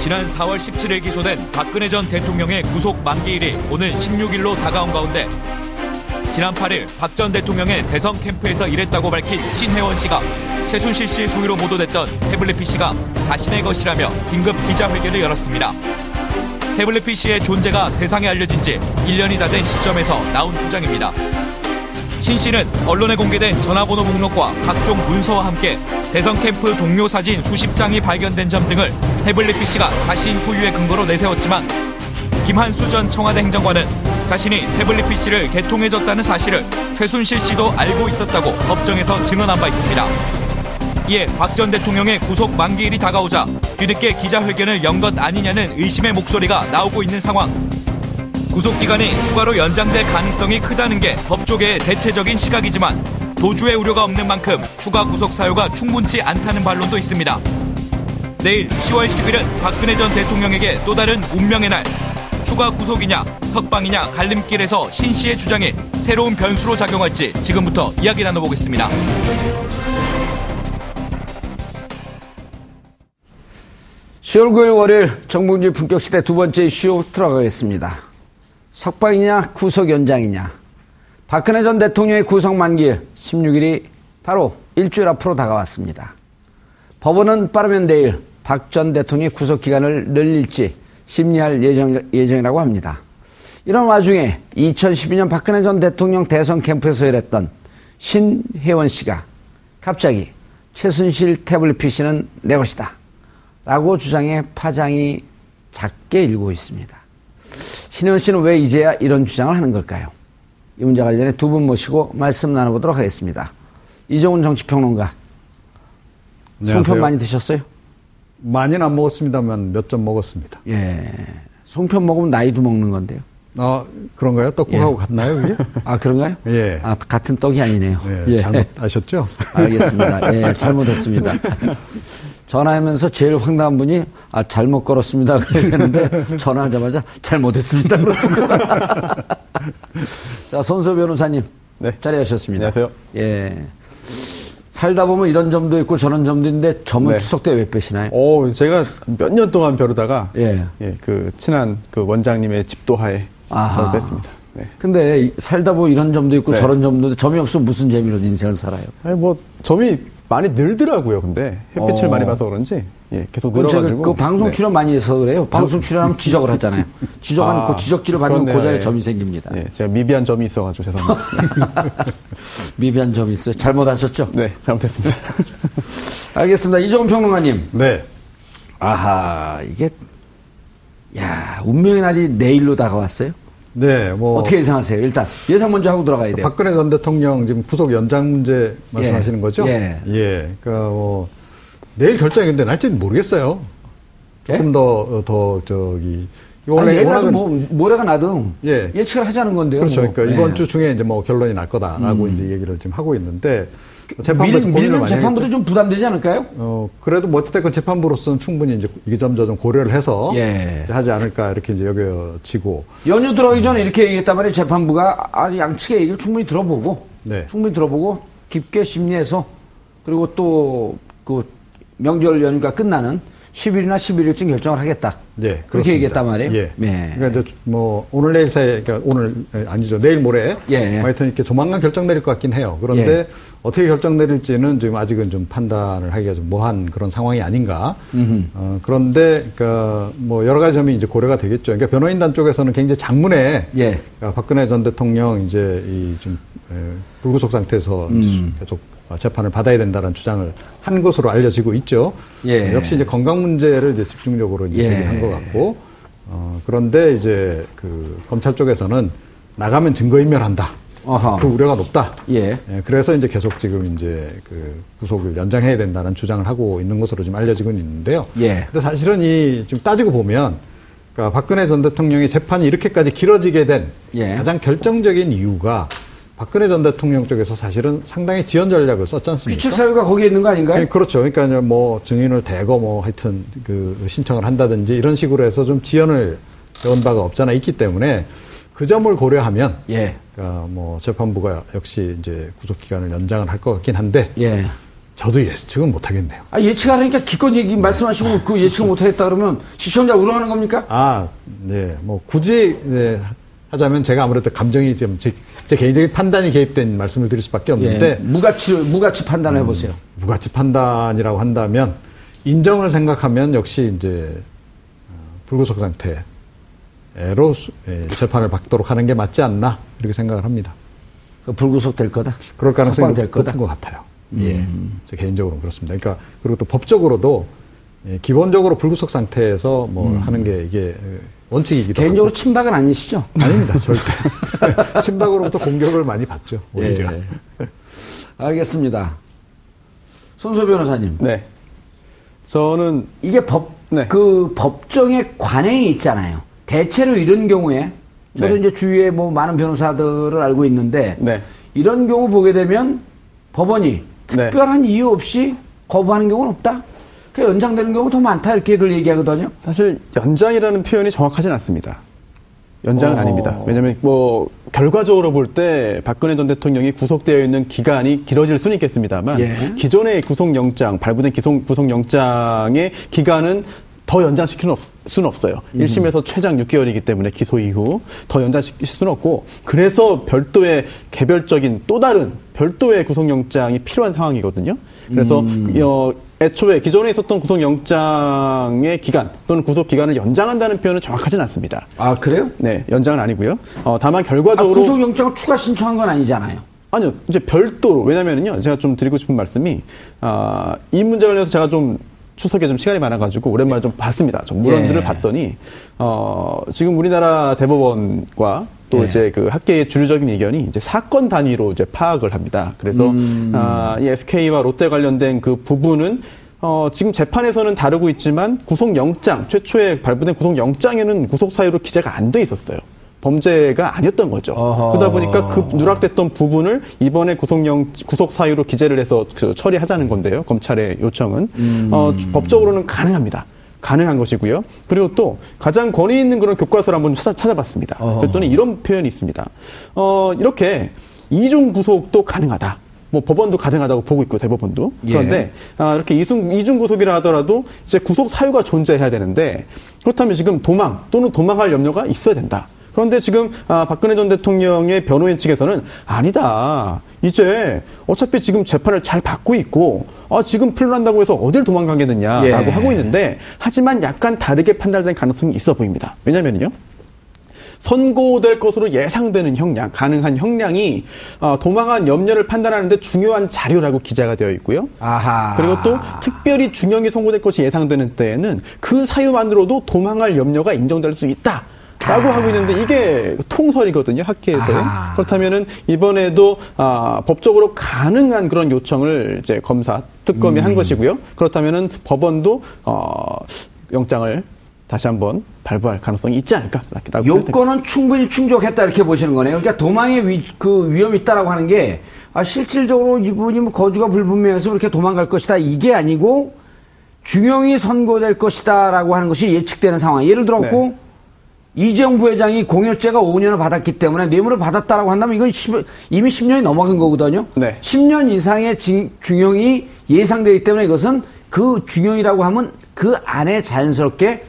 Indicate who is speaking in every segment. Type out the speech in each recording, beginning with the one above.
Speaker 1: 지난 4월 17일 기소된 박근혜 전 대통령의 구속 만기일이 오는 16일로 다가온 가운데 지난 8일 박 전 대통령의 대선 캠프에서 일했다고 밝힌 신혜원 씨가 최순실 씨 소유로 보도됐던 태블릿 PC가 자신의 것이라며 긴급 기자회견을 열었습니다. 태블릿 PC의 존재가 세상에 알려진 지 1년이 다 된 시점에서 나온 주장입니다. 신 씨는 언론에 공개된 전화번호 목록과 각종 문서와 함께 대선 캠프 동료 사진 수십 장이 발견된 점 등을 태블릿 PC가 자신 소유의 근거로 내세웠지만 김한수 전 청와대 행정관은 자신이 태블릿 PC를 개통해줬다는 사실을 최순실 씨도 알고 있었다고 법정에서 증언한 바 있습니다. 이에 박 전 대통령의 구속 만기일이 다가오자 뒤늦게 기자회견을 연 것 아니냐는 의심의 목소리가 나오고 있는 상황. 구속 기간이 추가로 연장될 가능성이 크다는 게 법조계의 대체적인 시각이지만 도주의 우려가 없는 만큼 추가 구속 사유가 충분치 않다는 반론도 있습니다. 내일 10월 10일은 박근혜 전 대통령에게 또 다른 운명의 날. 추가 구속이냐, 석방이냐 갈림길에서 신 씨의 주장이 새로운 변수로 작용할지 지금부터 이야기 나눠보겠습니다.
Speaker 2: (10월 9일) 월요일 정봉주 품격시대 두 번째 이슈 들어가겠습니다 석방이냐 구속 연장이냐 박근혜 전 대통령의 구속 만기일 16일이 바로 일주일 앞으로 다가왔습니다. 법원은 빠르면 내일 박 전 대통령의 구속 기간을 늘릴지 심리할 예정, 예정이라고 합니다. 이런 와중에 2012년 박근혜 전 대통령 대선 캠프에서 일했던 신혜원 씨가 갑자기 최순실 태블릿 PC는 내 것이다. 라고 주장해 파장이 작게 일고 있습니다. 신혜원 씨는 왜 이제야 이런 주장을 하는 걸까요? 이 문제 관련해 두 분 모시고 말씀 나눠보도록 하겠습니다. 이종훈 정치평론가. 송편 많이 드셨어요?
Speaker 3: 많이는 안 먹었습니다만 몇 점 먹었습니다.
Speaker 2: 예. 송편 먹으면 나이도 먹는 건데요.
Speaker 3: 아, 그런가요? 떡국하고 예. 같나요, 그게?
Speaker 2: 아, 그런가요?
Speaker 3: 예.
Speaker 2: 아, 같은 떡이 아니네요.
Speaker 3: 예. 예. 잘못하셨죠?
Speaker 2: 알겠습니다. 예, 잘못했습니다. 전화하면서 제일 황당한 분이 아 잘못 걸었습니다 그랬는데 전화하자마자 잘못했습니다 자 손소 변호사님 네. 자리하셨습니다.
Speaker 4: 안녕하세요.
Speaker 2: 예. 살다 보면 이런 점도 있고 저런 점도 있는데 점은 네. 추석 때 왜 빼시나요?
Speaker 4: 오, 제가 몇 년 동안 벼르다가 예. 예, 그 친한 그 원장님의 집도하에 점을 뺐습니다.
Speaker 2: 네. 근데 살다 보면 이런 점도 있고 네. 저런 점도 점이 없으면 무슨 재미로 인생을 살아요?
Speaker 4: 아니 뭐 점이 많이 늘더라고요. 근데 햇빛을 어. 많이 봐서 그런지 예, 계속 늘어가지고.
Speaker 2: 그 방송 네. 출연 네. 많이 해서 그래요. 방송 출연하면 지적을 하잖아요. 지적한 아, 그 지적지를 받는 그렇네요. 그 자리에 예. 점이 생깁니다.
Speaker 4: 예, 제가 미비한 점이 있어가지고 죄송합니다.
Speaker 2: 미비한 점이 있어요. 잘못하셨죠?
Speaker 4: 네, 잘못했습니다.
Speaker 2: 알겠습니다. 이종훈 평론가님.
Speaker 4: 네.
Speaker 2: 아하 이게 야 운명의 날이 내일로 다가왔어요.
Speaker 3: 네, 뭐
Speaker 2: 어떻게 예상하세요? 일단 예상 먼저 하고 들어가야 돼요.
Speaker 3: 박근혜 전 대통령 지금 구속 연장 문제 말씀하시는
Speaker 2: 예.
Speaker 3: 거죠?
Speaker 2: 예.
Speaker 3: 예. 그러니까 뭐 내일 결정이 근데 날지는 모르겠어요. 조금 더더 예? 더 저기
Speaker 2: 원래 내일 뭐 모레가 나도 예. 예측을 하자는 건데요.
Speaker 3: 그렇죠.
Speaker 2: 뭐.
Speaker 3: 그러니까 이번 예. 주 중에 이제 뭐 결론이 날 거다라고 음. 이제 얘기를 지금 하고 있는데 재판부에서
Speaker 2: 밀, 밀는 재판부도 좀 부담되지 않을까요?
Speaker 3: 어, 그래도 뭐 어쨌든 재판부로서는 충분히 이제 이점저점 고려를 해서 예. 하지 않을까 이렇게 이제 여겨지고.
Speaker 2: 연휴 들어가기 전에 이렇게 얘기했단 말이에요. 재판부가 아, 양측의 얘기를 충분히 들어보고, 네. 충분히 들어보고 깊게 심리해서 그리고 또 그 명절 연휴가 끝나는 10일이나 11일쯤 결정을 하겠다.
Speaker 3: 예,
Speaker 2: 그렇게 얘기했단 말이에요.
Speaker 3: 예. 예. 그러니까 이제 뭐 오늘 내일 사이, 그러니까 오늘 아니죠 내일 모레. 예. 뭐 하여튼 이렇게 조만간 결정 내릴 것 같긴 해요. 그런데 예. 어떻게 결정 내릴지는 지금 아직은 좀 판단을 하기가 좀 뭐한 그런 상황이 아닌가. 어, 그런데 그뭐 여러 가지 점이 이제 고려가 되겠죠. 그러니까 변호인단 쪽에서는 굉장히 장문에 예. 그러니까 박근혜 전 대통령 이제 이좀 불구속 상태에서 음. 계속 재판을 받아야 된다는 주장을 한 것으로 알려지고 있죠. 예. 역시 이제 건강 문제를 이제 집중적으로 이제 예. 제기한 것 같고, 어, 그런데 이제 그 검찰 쪽에서는 나가면 증거인멸한다. 어허. 그 우려가 높다. 예. 예. 그래서 이제 계속 지금 이제 그 구속을 연장해야 된다는 주장을 하고 있는 것으로 지금 알려지고 있는데요. 예. 근데 사실은 이 지금 따지고 보면 그러니까 박근혜 전 대통령의 재판이 이렇게까지 길어지게 된 예. 가장 결정적인 이유가 박근혜 전 대통령 쪽에서 사실은 상당히 지연 전략을 썼지 않습니까?
Speaker 2: 규칙 사유가 거기에 있는 거 아닌가요? 네,
Speaker 3: 그렇죠. 그러니까 뭐 증인을 대거 뭐 하여튼 그 신청을 한다든지 이런 식으로 해서 좀 지연을 해온 바가 없잖아 있기 때문에 그 점을 고려하면 예. 그러니까 뭐 재판부가 역시 이제 구속 기간을 연장을 할 것 같긴 한데 예. 저도 예측은 못 하겠네요.
Speaker 2: 아, 예측하니까 기껏 얘기 말씀하시고 그 예측을 못 하겠다 그러면 시청자 우려하는 겁니까?
Speaker 3: 아, 네. 뭐 굳이 네, 하자면 제가 아무래도 감정이 좀 제, 제 개인적인 판단이 개입된 말씀을 드릴 수밖에 없는데 예,
Speaker 2: 무가치 무가치 판단을 해보세요. 음,
Speaker 3: 무가치 판단이라고 한다면 인정을 생각하면 역시 이제 어, 불구속 상태로 예, 재판을 받도록 하는 게 맞지 않나 이렇게 생각을 합니다.
Speaker 2: 그 불구속 될 거다.
Speaker 3: 그럴 가능성이 될 거다. 높은 것 같아요. 예, 음. 제 개인적으로 그렇습니다. 그러니까 그리고 또 법적으로도 예, 기본적으로 불구속 상태에서 뭐 음. 하는 게 이게 원칙이기도
Speaker 2: 개인적으로 하고. 침박은 아니시죠?
Speaker 3: 아닙니다, 절대. 침박으로부터 공격을 많이 받죠, 오히려. 예, 예.
Speaker 2: 알겠습니다. 손소 변호사님.
Speaker 4: 네. 저는
Speaker 2: 이게 법, 네. 그 법정의 관행이 있잖아요. 대체로 이런 경우에 저도 네. 이제 주위에 뭐 많은 변호사들을 알고 있는데 네. 이런 경우 보게 되면 법원이 네. 특별한 이유 없이 거부하는 경우는 없다. 그 연장되는 경우 더 많다 이렇게들 얘기하거든요.
Speaker 4: 사실 연장이라는 표현이 정확하진 않습니다. 연장은 어... 아닙니다. 왜냐하면 뭐 결과적으로 볼 때 박근혜 전 대통령이 구속되어 있는 기간이 길어질 수는 있겠습니다만 예. 기존의 구속영장 발부된 기속, 구속영장의 기간은 더 연장시킬 수는 없어요. 음. 1심에서 최장 6개월이기 때문에 기소 이후 더 연장시킬 수는 없고 그래서 별도의 개별적인 또 다른 별도의 구속영장이 필요한 상황이거든요. 그래서 음. 어, 애초에 기존에 있었던 구속영장의 기간 또는 구속 기간을 연장한다는 표현은 정확하지는 않습니다.
Speaker 2: 아 그래요?
Speaker 4: 네, 연장은 아니고요. 어, 다만 결과적으로
Speaker 2: 아, 구속영장을 추가 신청한 건 아니잖아요.
Speaker 4: 아니요, 이제 별도로 왜냐면은요, 제가 좀 드리고 싶은 말씀이 아, 이 문제 관련해서 제가 좀 추석에 좀 시간이 많아가지고 오랜만에 좀 봤습니다. 좀 물건들을 예. 봤더니 어, 지금 우리나라 대법원과 또 예. 이제 그 학계의 주류적인 의견이 이제 사건 단위로 이제 파악을 합니다. 그래서 음. 아, 이 SK와 롯데 관련된 그 부분은 어, 지금 재판에서는 다루고 있지만 구속영장 최초에 발부된 구속영장에는 구속 사유로 기재가 안 돼 있었어요. 범죄가 아니었던 거죠. 어허. 그러다 보니까 그 누락됐던 부분을 이번에 구속영 구속 사유로 기재를 해서 그 처리하자는 건데요. 검찰의 요청은 음. 어, 법적으로는 가능합니다. 가능한 것이고요. 그리고 또 가장 권위 있는 그런 교과서를 한번 찾아, 봤습니다 그랬더니 이런 표현이 있습니다. 어, 이렇게 이중 구속도 가능하다. 뭐 법원도 가능하다고 보고 있고 대법원도 예. 그런데 예. 아, 이렇게 이중 이중 구속이라 하더라도 이제 구속 사유가 존재해야 되는데 그렇다면 지금 도망 또는 도망할 염려가 있어야 된다. 그런데 지금 아, 박근혜 전 대통령의 변호인 측에서는 아니다. 이제 어차피 지금 재판을 잘 받고 있고 아, 지금 풀난다고 해서 어딜 도망가겠느냐라고 예. 하고 있는데 하지만 약간 다르게 판단된 가능성이 있어 보입니다. 왜냐면요. 선고될 것으로 예상되는 형량, 가능한 형량이 어, 도망한 염려를 판단하는데 중요한 자료라고 기재가 되어 있고요. 아하. 그리고 또 특별히 중형이 선고될 것이 예상되는 때에는 그 사유만으로도 도망할 염려가 인정될 수 있다. 라고 하고 있는데 이게 통설이거든요 학회에서의 그렇다면은 이번에도 아, 법적으로 가능한 그런 요청을 이제 검사 특검이 음. 한 것이고요 그렇다면은 법원도 어, 영장을 다시 한번 발부할 가능성이 있지 않을까라고
Speaker 2: 요건은 충분히 충족했다 이렇게 보시는 거네요. 그러니까 도망의 위, 그 위험이 있다라고 하는 게 아, 실질적으로 이분이 뭐 거주가 불분명해서 그렇게 도망갈 것이다 이게 아니고 중형이 선고될 것이다라고 하는 것이 예측되는 상황. 예를 들었고 네. 이재용 부회장이 공여죄가 5년을 받았기 때문에 뇌물을 받았다라고 한다면 이건 10, 이미 10년이 넘어간 거거든요. 네. 10년 이상의 징, 중형이 예상되기 때문에 이것은 그 중형이라고 하면 그 안에 자연스럽게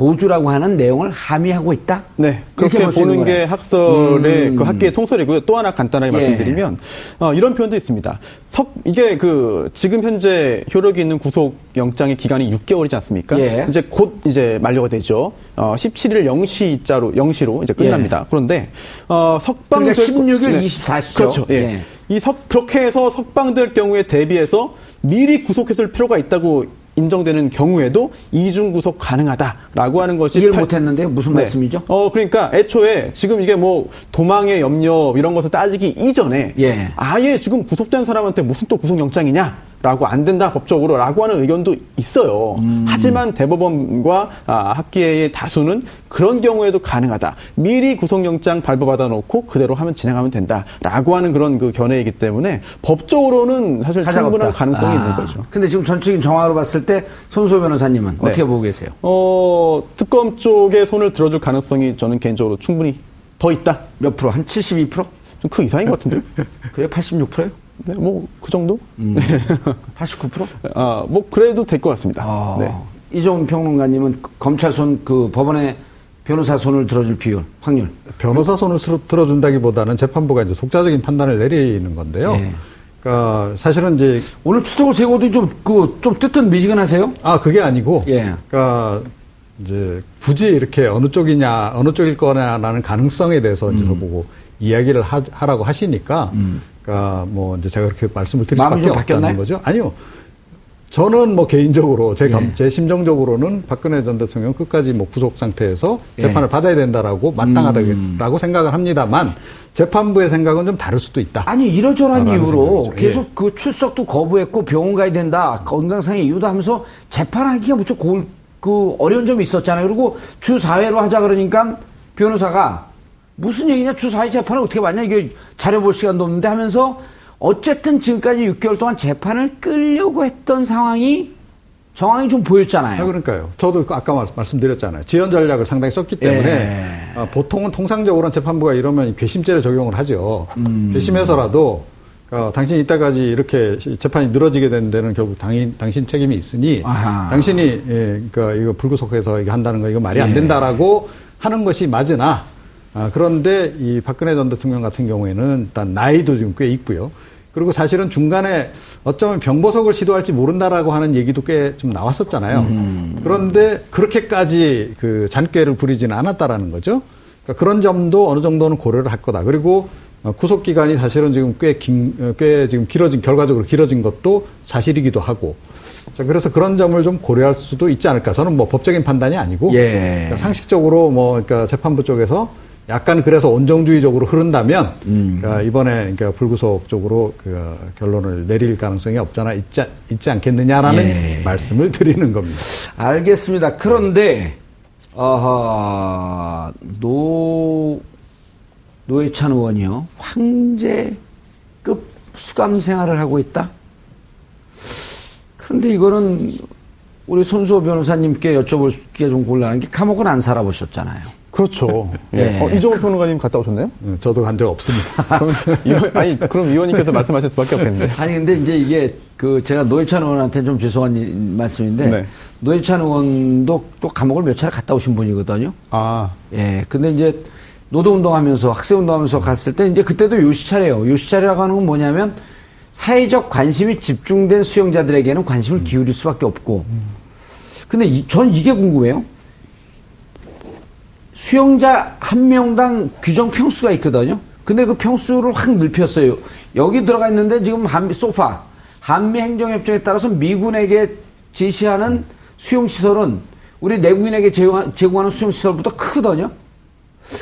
Speaker 2: 도주라고 하는 내용을 함의하고 있다.
Speaker 4: 네, 그렇게 보는 게 학설의 음. 그 학계의 통설이고요. 또 하나 간단하게 예. 말씀드리면 어, 이런 표현도 있습니다. 석 이게 그 지금 현재 효력이 있는 구속 영장의 기간이 6개월이지 않습니까? 예. 이제 곧 이제 만료가 되죠. 어, 17일 0시 자로 0시로 이제 끝납니다. 예. 그런데 어, 석방
Speaker 2: 그러니까 16일 네. 24시죠.
Speaker 4: 그렇죠. 예. 예. 이석 그렇게 해서 석방될 경우에 대비해서 미리 구속했을 필요가 있다고 인정되는 경우에도 이중 구속 가능하다라고 하는 것이
Speaker 2: 이해를 못했는데 무슨 네. 말씀이죠?
Speaker 4: 어 그러니까 애초에 지금 이게 뭐 도망의 염려 이런 것을 따지기 이전에 예. 아예 지금 구속된 사람한테 무슨 또 구속영장이냐? 라고 안 된다 법적으로 라고 하는 의견도 있어요. 음. 하지만 대법원과 아, 학계의 다수는 그런 경우에도 가능하다. 미리 구속영장 발부받아 놓고 그대로 하면 진행하면 된다라고 하는 그런 그 견해이기 때문에 법적으로는 사실 충분한 없다. 가능성이 아. 있는 거죠.
Speaker 2: 근데 지금 전적인 정황으로 봤을 때 손소 변호사님은 네. 어떻게 보고 계세요?
Speaker 4: 어, 특검 쪽에 손을 들어줄 가능성이 저는 개인적으로 충분히 더 있다.
Speaker 2: 몇 프로? 한 72%? 좀
Speaker 4: 그 이상인 것 같은데요?
Speaker 2: 그래 86%요?
Speaker 4: 네, 뭐, 그 정도? 음,
Speaker 2: 89%?
Speaker 4: 아, 뭐, 그래도 될 것 같습니다. 아, 네.
Speaker 2: 이종 평론가님은 검찰 손, 그 법원에 변호사 손을 들어줄 비율, 확률.
Speaker 3: 변호사 손을 들어준다기보다는 재판부가 이제 속자적인 판단을 내리는 건데요. 네. 그러니까 사실은 이제
Speaker 2: 오늘 추석을 세고도 좀그좀 뜻은 미지근하세요?
Speaker 3: 아 그게 아니고, 예. 그러니까 이제 굳이 이렇게 어느 쪽이냐 어느 쪽일 거냐라는 가능성에 대해서 음. 이제 보고 이야기를 하, 라고 하시니까 음. 그러니까 뭐 이제 제가 그렇게 말씀을 드릴 수밖에 없다는 바뀌었나요? 거죠. 아니요. 저는 뭐 개인적으로 제, 감, 예. 제 심정적으로는 박근혜 전 대통령 끝까지 뭐 구속 상태에서 예. 재판을 예. 받아야 된다라고 마땅하다고 음. 생각을 합니다만 재판부의 생각은 좀 다를 수도 있다.
Speaker 2: 아니 이러저러한 이유로 예. 계속 예. 그 출석도 거부했고 병원 가야 된다 건강상의 이유도 하면서 재판하기가 무척 고울, 그 어려운 점이 있었잖아요. 그리고 주 4회로 하자 그러니까 변호사가 무슨 얘기냐 주사위 재판을 어떻게 받냐 이게 자료 볼 시간도 없는데 하면서 어쨌든 지금까지 6개월 동안 재판을 끌려고 했던 상황이 정황이 좀 보였잖아요.
Speaker 3: 아, 그러니까요. 저도 그 아까 말씀드렸잖아요. 지연 전략을 상당히 썼기 때문에 예. 어, 보통은 통상적으로는 재판부가 이러면 궤심죄를 적용을 하죠. 음. 괘씸해서라도 어, 당신이 이때까지 이렇게 재판이 늘어지게 된 데는 결국 당인, 당신 책임이 있으니 아하. 당신이 예, 그러니까 이거 불구속해서 이거 한다는 거 이거 말이 예. 안 된다라고 하는 것이 맞으나 아, 그런데 이 박근혜 전 대통령 같은 경우에는 일단 나이도 지금 꽤 있고요. 그리고 사실은 중간에 어쩌면 병보석을 시도할지 모른다라고 하는 얘기도 꽤 좀 나왔었잖아요. 음. 그런데 그렇게까지 그 잔꾀를 부리지는 않았다라는 거죠. 그러니까 그런 점도 어느 정도는 고려를 할 거다. 그리고 어, 구속 기간이 사실은 지금 꽤 긴, 어, 꽤 지금 길어진, 결과적으로 길어진 것도 사실이기도 하고. 자, 그래서 그런 점을 좀 고려할 수도 있지 않을까. 저는 뭐 법적인 판단이 아니고. 예. 그러니까 상식적으로 뭐, 그러니까 재판부 쪽에서 약간 그래서 온정주의적으로 흐른다면 음. 그러니까 이번에 그러니까 불구속 쪽으로 그 결론을 내릴 가능성이 없잖아 있지, 있지 않겠느냐라는 예. 말씀을 드리는 겁니다.
Speaker 2: 알겠습니다. 그런데 어허, 노 노회찬 의원이요 황제급 수감 생활을 하고 있다. 그런데 이거는 우리 손수호 변호사님께 여쭤볼 게 좀 곤란한 게 감옥은 안 살아보셨잖아요.
Speaker 4: 그렇죠. 예. 예. 어, 이종호 평론가님 갔다 오셨나요?
Speaker 3: 네, 저도 간 적 없습니다.
Speaker 4: 그럼, 의원, 아니, 그럼 의원님께서 말씀하실 수밖에 없겠는데.
Speaker 2: 아니, 근데 이제 이게 그 제가 노회찬 의원한테 좀 죄송한 말씀인데 네. 노회찬 의원도 또 감옥을 몇 차례 갔다 오신 분이거든요. 아. 예. 근데 이제 노동운동하면서 학생운동하면서 갔을 때 이제 그때도 요시차례요. 요시차례라고 하는 건 뭐냐면 사회적 관심이 집중된 수용자들에게는 관심을 기울일 수밖에 없고. 근데 이, 전 이게 궁금해요. 수용자 한 명당 규정 평수가 있거든요. 근데 그 평수를 확 넓혔어요. 여기 들어가 있는데 지금 한미 소파 한미 행정협정에 따라서 미군에게 제시하는 수용시설은 우리 내국인에게 제공하는 수용시설보다 크거든요.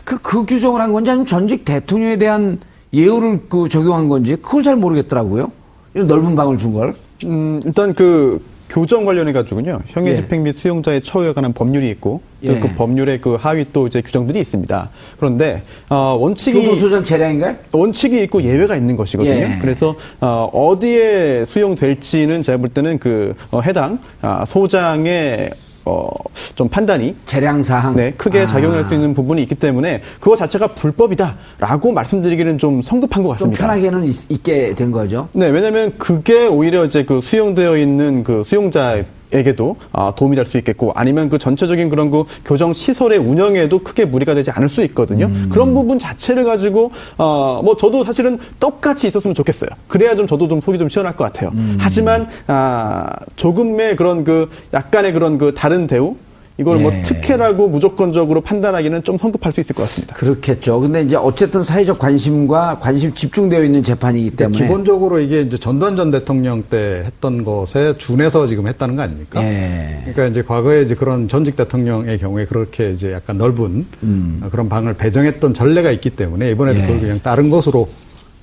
Speaker 2: 그, 그 규정을 한 건지 아니면 전직 대통령에 대한 예우를 그 적용한 건지 그걸 잘 모르겠더라고요. 넓은 방을 준 걸.
Speaker 4: 음, 일단 그 교정 관련해 가지고요. 형의 예. 집행 및 수용자의 처우에 관한 법률이 있고 예. 그 법률의 그 하위 또 이제 규정들이 있습니다. 그런데 어, 원칙이
Speaker 2: 교도소장 재량인가요?
Speaker 4: 원칙이 있고 예외가 있는 것이거든요. 예. 그래서 어, 어디에 수용될지는 제가 볼 때는 그 어, 해당 아, 소장의 어, 좀 판단이
Speaker 2: 재량 사항
Speaker 4: 네, 크게 아. 작용할 수 있는 부분이 있기 때문에 그거 자체가 불법이다라고 말씀드리기는 좀 성급한 것 같습니다.
Speaker 2: 좀 편하게는 있, 있게 된 거죠.
Speaker 4: 네, 왜냐하면 그게 오히려 이제 그 수용되어 있는 그 수용자 에게도 아, 도움이 될 수 있겠고 아니면 그 전체적인 그런 그 교정 시설의 운영에도 크게 무리가 되지 않을 수 있거든요. 음. 그런 부분 자체를 가지고 어, 뭐 저도 사실은 똑같이 있었으면 좋겠어요. 그래야 좀 저도 좀 속이 좀 시원할 것 같아요. 음. 하지만 아, 조금의 그런 그 약간의 그런 그 다른 대우 이걸 뭐 예. 뭐 특혜라고 무조건적으로 판단하기는 좀 성급할 수 있을 것 같습니다.
Speaker 2: 그렇겠죠. 근데 이제 어쨌든 사회적 관심과 관심 집중되어 있는 재판이기 때문에
Speaker 3: 기본적으로 이게 이제 전두환 전 대통령 때 했던 것에 준해서 지금 했다는 거 아닙니까? 예. 그러니까 이제 과거에 이제 그런 전직 대통령의 경우에 그렇게 이제 약간 넓은 음. 그런 방을 배정했던 전례가 있기 때문에 이번에도 예. 그걸 그냥 다른 것으로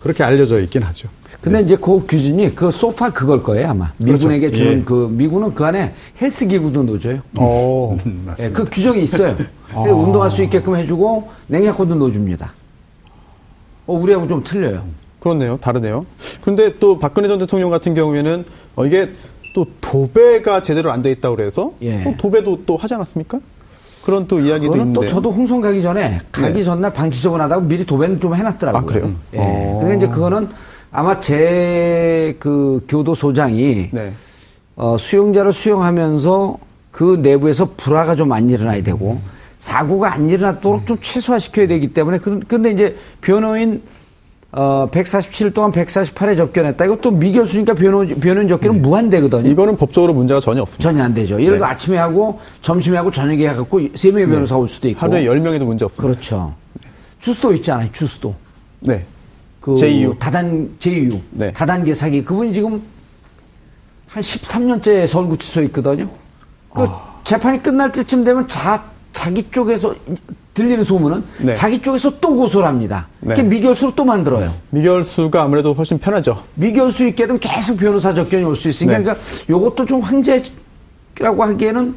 Speaker 3: 그렇게 알려져 있긴 하죠.
Speaker 2: 근데 이제 그 규준이 그 소파 그걸 거예요 아마 미군에게 그렇죠. 주는 예. 그 미군은 그 안에 헬스 기구도 넣어줘요. 오, 음, 예, 그 규정이 있어요. 아. 운동할 수 있게끔 해주고 냉장고도 넣어줍니다. 어, 우리하고 좀 틀려요.
Speaker 4: 그렇네요. 다르네요. 그런데 또 박근혜 전 대통령 같은 경우에는 어, 이게 또 도배가 제대로 안 돼 있다고 그래서 예. 또 도배도 또 하지 않았습니까? 그런 또 이야기도 있는데.
Speaker 2: 또 저도 홍성 가기 전에 가기 네. 전날 방치적으 하다가 미리 도배는 좀 해놨더라고요. 아,
Speaker 4: 그래요?
Speaker 2: 예. 어. 근데 이제 그거는 아마 제 그 교도소장이 네. 어, 수용자를 수용하면서 그 내부에서 불화가 좀 안 일어나야 되고 사고가 안 일어나도록 좀 최소화시켜야 되기 때문에 그런데 이제 변호인 어, 147일 동안 148회 접견했다. 이것도 미결수니까 변호, 변호인 접견은 네. 무한대거든요.
Speaker 4: 이거는 법적으로 문제가 전혀 없습니다.
Speaker 2: 전혀 안 되죠. 예를 들어 네. 아침에 하고 점심에 하고 저녁에 해갖고 세 명의 네. 변호사 올 수도 있고.
Speaker 4: 하루에 10명에도 문제 없습니다.
Speaker 2: 그렇죠. 주스도 있잖아요. 주스도.
Speaker 4: 네.
Speaker 2: 그 JU. 다단 JU. 네. 다단계 사기. 그분이 지금 한 13년째 서울구치소에 있거든요. 그 아. 재판이 끝날 때쯤 되면 자 자기 쪽에서 들리는 소문은 네. 자기 쪽에서 또 고소를 합니다. 네. 미결수로 또 만들어요.
Speaker 4: 미결수가 아무래도 훨씬 편하죠.
Speaker 2: 미결수 있게 되면 계속 변호사 접견이 올 수 있으니까 네. 그러니까 이것도 좀 황제라고 하기에는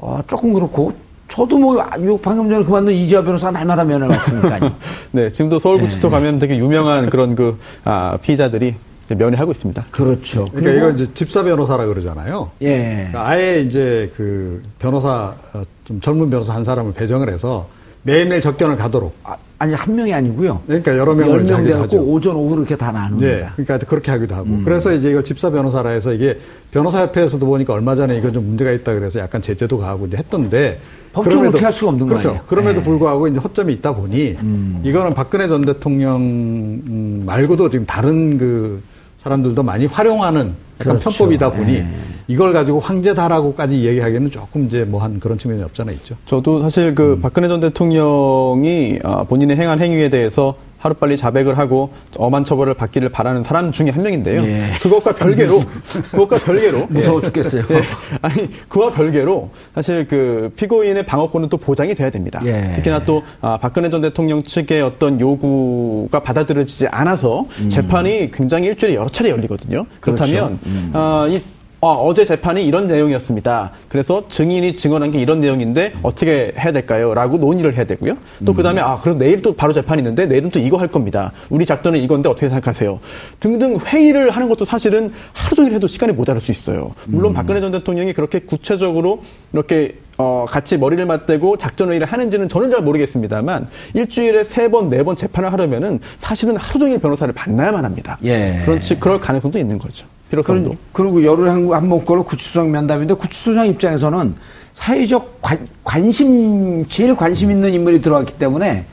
Speaker 2: 어, 조금 그렇고 저도 뭐 방금 전에 그만둔 이지아 변호사가 날마다 면회 왔으니까요.
Speaker 4: 네, 지금도 서울구치소 네. 가면 되게 유명한 그런 그 아, 피의자들이 면회하고 있습니다.
Speaker 2: 그렇죠.
Speaker 3: 그러니까 이거 이제 집사 변호사라 그러잖아요. 예. 그러니까 아예 이제 그 변호사 어, 좀 젊은 변호사 한 사람을 배정을 해서 매일매일 접견을 가도록.
Speaker 2: 아, 아니 한 명이 아니고요.
Speaker 3: 그러니까 여러 명을
Speaker 2: 명 되고 오전 오후 이렇게 다 나눕니다. 네,
Speaker 3: 그러니까 그렇게 하기도 하고. 음. 그래서 이제 이걸 집사 변호사라 해서 이게 변호사협회에서도 보니까 얼마 전에 이건 좀 문제가 있다 그래서 약간 제재도 가하고 이제 했던데.
Speaker 2: 법적으로 어떻게 할 수가 없는
Speaker 3: 그렇죠.
Speaker 2: 거예요.
Speaker 3: 그럼에도 네. 불구하고 이제 허점이 있다 보니 음. 이거는 박근혜 전 대통령 음, 말고도 지금 다른 그 사람들도 많이 활용하는 그렇죠. 편법이다 보니 네. 이걸 가지고 황제다라고까지 얘기하기에는 조금 이제 뭐 한 그런 측면이 없잖아 있죠.
Speaker 4: 저도 사실 그 음. 박근혜 전 대통령이 아, 본인의 행한 행위에 대해서 하루빨리 자백을 하고 엄한 처벌을 받기를 바라는 사람 중에 한 명인데요. 예. 그것과 별개로, 그것과 별개로.
Speaker 2: 무서워 죽겠어요. 예.
Speaker 4: 아니, 그와 별개로 사실 그 피고인의 방어권은 또 보장이 돼야 됩니다. 예. 특히나 또 아, 박근혜 전 대통령 측의 어떤 요구가 받아들여지지 않아서 음. 재판이 굉장히 일주일에 여러 차례 열리거든요. 그렇죠. 그렇다면 음. 아, 이 어, 제 재판이 이런 내용이었습니다. 그래서 증인이 증언한 게 이런 내용인데 어떻게 해야 될까요? 라고 논의를 해야 되고요. 또 그 다음에, 아, 그래서 내일 또 바로 재판이 있는데 내일은 또 이거 할 겁니다. 우리 작전은 이건데 어떻게 생각하세요? 등등 회의를 하는 것도 사실은 하루 종일 해도 시간이 모자랄 수 있어요. 물론 음. 박근혜 전 대통령이 그렇게 구체적으로 이렇게 어, 같이 머리를 맞대고 작전 회의를 하는지는 저는 잘 모르겠습니다만 일주일에 세 번, 네 번 재판을 하려면은 사실은 하루 종일 변호사를 만나야만 합니다. 예. 그런 그럴 가능성도 있는 거죠.
Speaker 2: 필요성도. 그리고 열흘 한번 걸로 구치소장 면담인데 구치소장 입장에서는 사회적 관, 관심 제일 관심 있는 인물이 들어왔기 때문에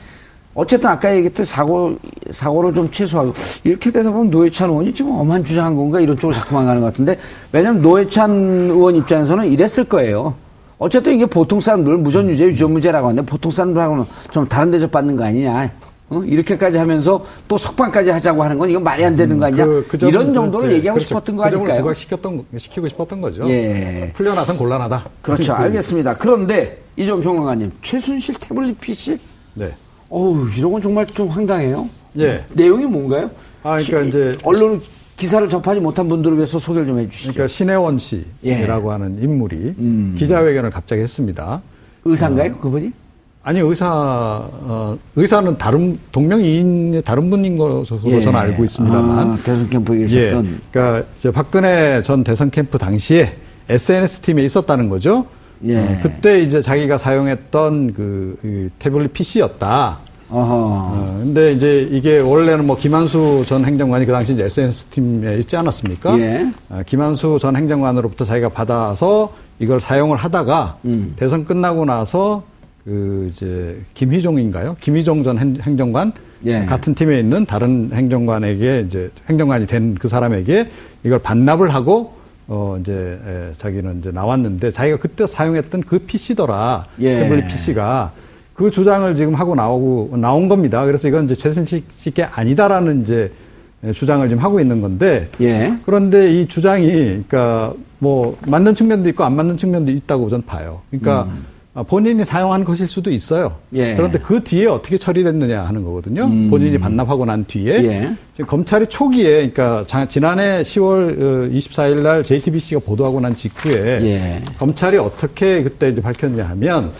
Speaker 2: 어쨌든 아까 얘기했듯 사고 사고를 좀 최소화하고 이렇게 되다 보면 노회찬 의원이 지금 엄한 주장한 건가 이런 쪽으로 자꾸만 가는 것 같은데 왜냐하면 노회찬 의원 입장에서는 이랬을 거예요. 어쨌든 이게 보통 사람들 무전유죄 유전무죄라고 하는데 보통 사람들하고는 좀 다른 대접 받는 거 아니냐. 어? 이렇게까지 하면서 또 석방까지 하자고 하는 건 이건 말이 안 되는 거 아니야? 그, 그 이런 정도를 네, 얘기하고 그렇죠. 싶었던 거 그 아닐까요?
Speaker 3: 부각시켰던, 시키고 싶었던 거죠. 예. 풀려나선 곤란하다.
Speaker 2: 그렇죠. 알겠습니다. 그런데 이전 평론가님, 최순실 태블릿 PC? 네. 어우, 이런 건 정말 좀 황당해요. 예. 내용이 뭔가요?
Speaker 3: 아, 그러니까 시, 이제.
Speaker 2: 언론 기사를 접하지 못한 분들을 위해서 소개를 좀 해주시죠.
Speaker 3: 그러니까 신혜원 씨라고 예. 하는 인물이 음. 기자회견을 갑자기 했습니다.
Speaker 2: 의사인가요, 어. 그분이?
Speaker 3: 아니 의사 어, 의사는 다른 동명이인의 다른 분인 것으로 예. 저는 알고 있습니다만 아,
Speaker 2: 대선 캠프에 계셨던 예.
Speaker 3: 그러니까 박근혜 전 대선 캠프 당시에 SNS 팀에 있었다는 거죠. 예. 어, 그때 이제 자기가 사용했던 그, 그 태블릿 PC였다. 어허. 어, 근데 이제 이게 원래는 뭐 김한수 전 행정관이 그 당시 이제 SNS 팀에 있지 않았습니까? 예. 어, 김한수 전 행정관으로부터 자기가 받아서 이걸 사용을 하다가 음. 대선 끝나고 나서 그 이제 김희종인가요? 김희종 전 행정관 예. 같은 팀에 있는 다른 행정관에게 이제 행정관이 된 그 사람에게 이걸 반납을 하고 어 이제 에, 자기는 이제 나왔는데 자기가 그때 사용했던 그 PC더라 예. 태블릿 PC가 그 주장을 지금 하고 나오고 나온 겁니다. 그래서 이건 이제 최순실 씨께 아니다라는 이제 주장을 지금 하고 있는 건데 예. 그런데 이 주장이 그러니까 뭐 맞는 측면도 있고 안 맞는 측면도 있다고 저는 봐요. 그러니까 음. 본인이 사용한 것일 수도 있어요. 예. 그런데 그 뒤에 어떻게 처리됐느냐 하는 거거든요. 음. 본인이 반납하고 난 뒤에 예. 지금 검찰이 초기에 그러니까 지난해 10월 24일 어, 날 JTBC가 보도하고 난 직후에 예. 검찰이 어떻게 그때 이제 밝혔냐 하면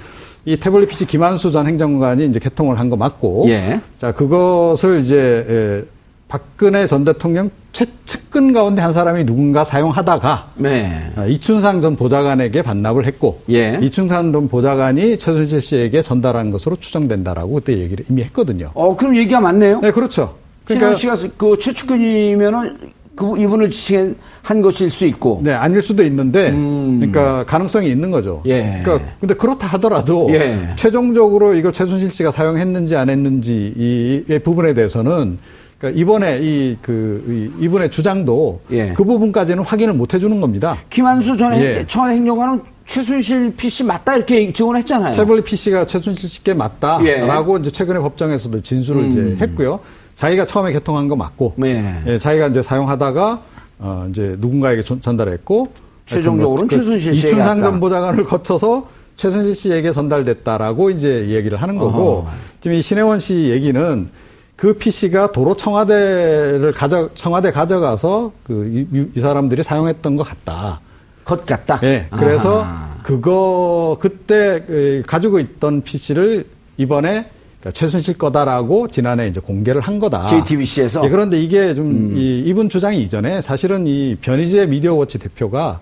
Speaker 3: 이 태블릿 PC 김한수 전 행정관이 이제 개통을 한 거 맞고, 예. 자 그것을 이제 에, 박근혜 전 대통령 최측근 가운데 한 사람이 누군가 사용하다가 네. 어, 이춘상 전 보좌관에게 반납을 했고 예. 이춘상 전 보좌관이 최순실 씨에게 전달한 것으로 추정된다라고 그때 얘기를 이미 했거든요.
Speaker 2: 어 그럼 얘기가 맞네요.
Speaker 3: 네 그렇죠.
Speaker 2: 그러니까 씨가 그 최측근이면은 그 이분을 지시한 것일 수 있고.
Speaker 3: 네, 아닐 수도 있는데, 음. 그러니까 가능성이 있는 거죠. 예. 그러니까 근데 그렇다 하더라도 예. 최종적으로 이거 최순실 씨가 사용했는지 안 했는지 이 부분에 대해서는 그러니까 이번에 이, 그, 이분의 주장도 예. 그 부분까지는 확인을 못 해주는 겁니다.
Speaker 2: 김한수 전 예. 전 행정관은 최순실 PC 맞다 이렇게 증언했잖아요.
Speaker 3: 태블릿 PC가 최순실 씨께 맞다라고 예. 이제 최근에 법정에서도 진술을 음. 이제 했고요. 자기가 처음에 개통한 거 맞고, 예. 예, 자기가 이제 사용하다가 어, 이제 누군가에게 전, 달했고
Speaker 2: 최종적으로는 뭐, 최순실
Speaker 3: 씨 이춘상 전 보좌관을 거쳐서 최순실 씨에게 전달됐다라고 이제 얘기를 하는 거고, 어허. 지금 이 신혜원 씨 얘기는 그 PC가 도로 청와대를 가져 청와대 가져가서 그 이, 이 사람들이 사용했던 것 같다.
Speaker 2: 것 같다.
Speaker 3: 네. 그래서 아하. 그거 그때 그 가지고 있던 PC를 이번에 그러니까 최순실 거다라고 지난해 이제 공개를 한 거다.
Speaker 2: JTBC에서.
Speaker 3: 예, 그런데 이게 좀 음. 이, 이분 주장이 이전에 사실은 이 변희재 미디어워치 대표가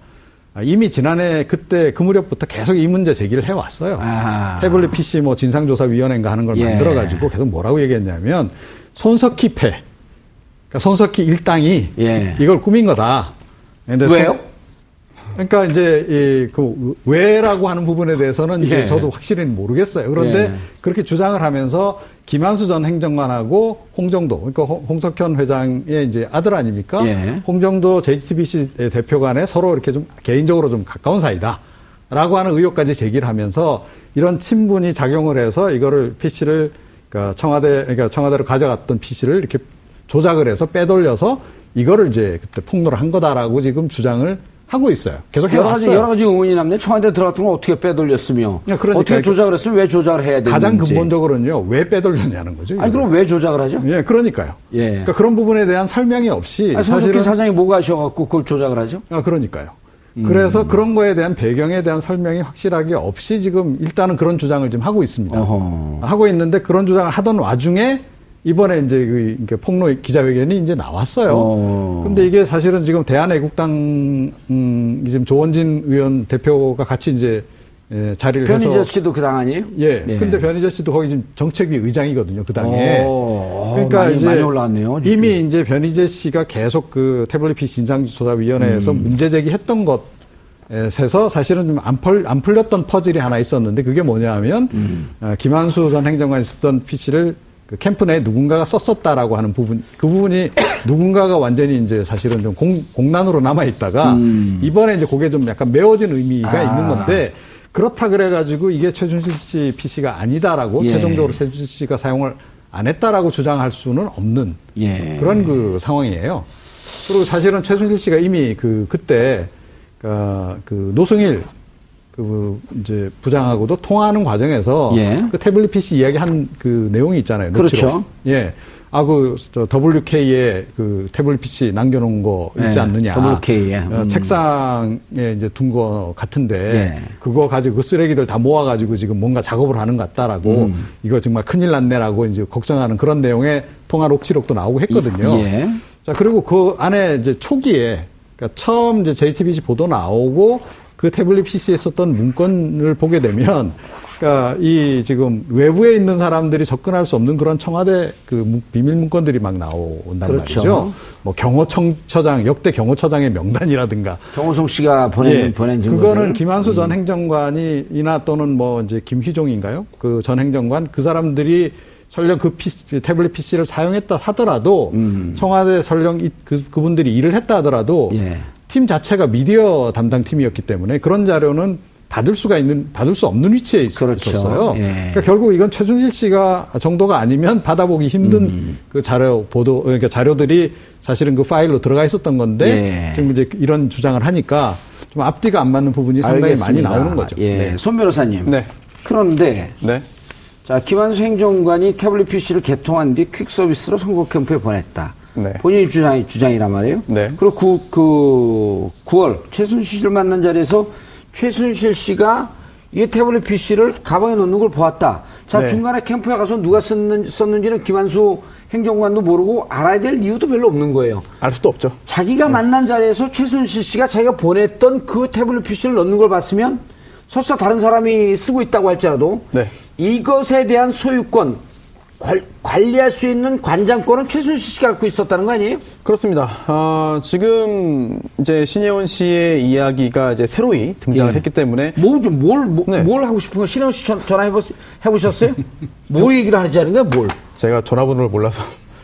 Speaker 3: 이미 지난해 그때 그 무렵부터 계속 이 문제 제기를 해왔어요. 아. 태블릿 PC 뭐 진상조사위원회인가 하는 걸 예. 만들어가지고 계속 뭐라고 얘기했냐면 손석희 패, 그러니까 손석희 일당이 예. 이걸 꾸민 거다.
Speaker 2: 왜요?
Speaker 3: 그러니까 이제 이그 왜라고 하는 부분에 대해서는 이제 예. 저도 확실히 모르겠어요. 그런데 예. 그렇게 주장을 하면서 김한수 전 행정관하고 홍정도 그러니까 홍석현 회장의 이제 아들 아닙니까? 예. 홍정도 JTBC 대표 간에 서로 이렇게 좀 개인적으로 좀 가까운 사이다 라고 하는 의혹까지 제기를 하면서 이런 친분이 작용을 해서 이거를 PC를 그러니까 청와대 그러니까 청와대로 가져갔던 PC를 이렇게 조작을 해서 빼돌려서 이거를 이제 그때 폭로를 한 거다라고 지금 주장을 하고 있어요. 계속 해왔어요.
Speaker 2: 여러 가지, 여러 가지 의문이 남네. 청와대 들어갔던 걸 어떻게 빼돌렸으며. 그러니까 어떻게 조작을 했으면 왜 조작을 해야 되는지.
Speaker 3: 가장 근본적으로는요. 왜 빼돌렸냐는 거죠.
Speaker 2: 아니, 그럼 왜 조작을 하죠?
Speaker 3: 예, 그러니까요. 예. 그러니까 그런 부분에 대한 설명이 없이.
Speaker 2: 아니, 사실은 사장이 뭐가 하셔갖고 그걸 조작을 하죠?
Speaker 3: 아, 그러니까요. 음. 그래서 그런 거에 대한 배경에 대한 설명이 확실하게 없이 지금 일단은 그런 주장을 지금 하고 있습니다. 어허. 하고 있는데 그런 주장을 하던 와중에 이번에 이제 그 그러니까 폭로 기자회견이 이제 나왔어요. 어. 근데 이게 사실은 지금 대한애국당 음 지금 조원진 의원 대표가 같이 이제 예, 자리를
Speaker 2: 변희재 해서 변희재 씨도 그 당 아니에요?
Speaker 3: 예. 예. 근데 변희재 씨도 거기 지금 정책위 의장이거든요. 그 당에. 오,
Speaker 2: 어, 그러니까 많이, 이제 많이 올라왔네요.
Speaker 3: 이미 이제 변희재 씨가 계속 그 태블릿 PC 진상조사위원회에서 음. 문제 제기했던 것 에서 사실은 좀안안 풀렸던 퍼즐이 하나 있었는데 그게 뭐냐 하면 음. 어, 김한수 전 행정관이 쓰던 PC를 그 캠프 내에 누군가가 썼었다라고 하는 부분, 그 부분이 누군가가 완전히 이제 사실은 좀 공, 공난으로 남아 있다가 음. 이번에 이제 그게 좀 약간 메워진 의미가 아. 있는 건데 그렇다 그래가지고 이게 최준실 씨 PC가 아니다라고 예. 최종적으로 최준실 씨가 사용을 안 했다라고 주장할 수는 없는 예. 그런 그 상황이에요. 그리고 사실은 최순실 씨가 이미 그 그때 그, 그 노승일 그 이제 부장하고도 통화하는 과정에서 예. 그 태블릿 PC 이야기한 그 내용이 있잖아요.
Speaker 2: 그렇죠.
Speaker 3: 예. 아, 그, 저, WK에 그 태블릿 PC 남겨놓은 거 있지 예. 않느냐.
Speaker 2: WK에. 어,
Speaker 3: 음. 책상에 이제 둔 거 같은데, 예. 그거 가지고 그 쓰레기들 다 모아가지고 지금 뭔가 작업을 하는 것 같다라고, 음. 이거 정말 큰일 났네라고 이제 걱정하는 그런 내용의 통화 녹취록도 나오고 했거든요. 예. 자, 그리고 그 안에 이제 초기에, 그러니까 처음 이제 JTBC 보도 나오고 그 태블릿 PC에 썼던 문건을 보게 되면 그러니까 그러니까 이 지금 외부에 있는 사람들이 접근할 수 없는 그런 청와대 그 비밀 문건들이 막 나온단 그렇죠. 말이죠. 뭐 경호청처장 역대 경호처장의 명단이라든가
Speaker 2: 정호성 씨가 보낸 예, 보낸
Speaker 3: 증거들 그거는 김한수 전 음. 행정관이 이나 또는 뭐 이제 김희종인가요? 그 전 행정관 그 사람들이 설령 그 PC, 태블릿 PC를 사용했다 하더라도 음. 청와대 설령 그, 그분들이 일을 했다 하더라도 예. 팀 자체가 미디어 담당 팀이었기 때문에 그런 자료는 받을 수가 있는 받을 수 없는 위치에 있, 그렇죠. 었어요 예. 그러니까 결국 이건 최준실 씨가 정도가 아니면 받아보기 힘든 음. 그 자료 보도 그러니까 자료들이 사실은 그 파일로 들어가 있었던 건데 예. 지금 이제 이런 주장을 하니까 좀 앞뒤가 안 맞는 부분이 상당히 알겠습니다. 많이 나오는 거죠.
Speaker 2: 예. 네. 손 변호사님. 네. 그런데 네. 자, 김한수 행정관이 태블릿 PC를 개통한 뒤 퀵 서비스로 선거 캠프에 보냈다. 네. 본인이 주장, 주장이란 말이에요. 네. 그리고 그, 그 9월 최순실 씨를 만난 자리에서 최순실 씨가 이 태블릿 PC를 가방에 넣는 걸 보았다. 자, 네. 중간에 캠프에 가서 누가 썼는, 썼는지는 김한수 행정관도 모르고 알아야 될 이유도 별로 없는 거예요.
Speaker 4: 알 수도 없죠.
Speaker 2: 자기가 네. 만난 자리에서 최순실 씨가 자기가 보냈던 그 태블릿 PC를 넣는 걸 봤으면 설사 다른 사람이 쓰고 있다고 할지라도 네. 이것에 대한 소유권 관리할 수 있는 관장권은 최순실 씨가 갖고 있었다는 거 아니에요?
Speaker 4: 그렇습니다. 어, 지금 이제 신혜원 씨의 이야기가 이제 새로이 등장을 예. 했기 때문에
Speaker 2: 뭐좀뭘 뭐, 네. 뭘 하고 싶은 거 신혜원 씨 전화 해보셨어요? 뭘 얘기를 하자는 거야? 뭘?
Speaker 4: 제가 전화번호를 몰라서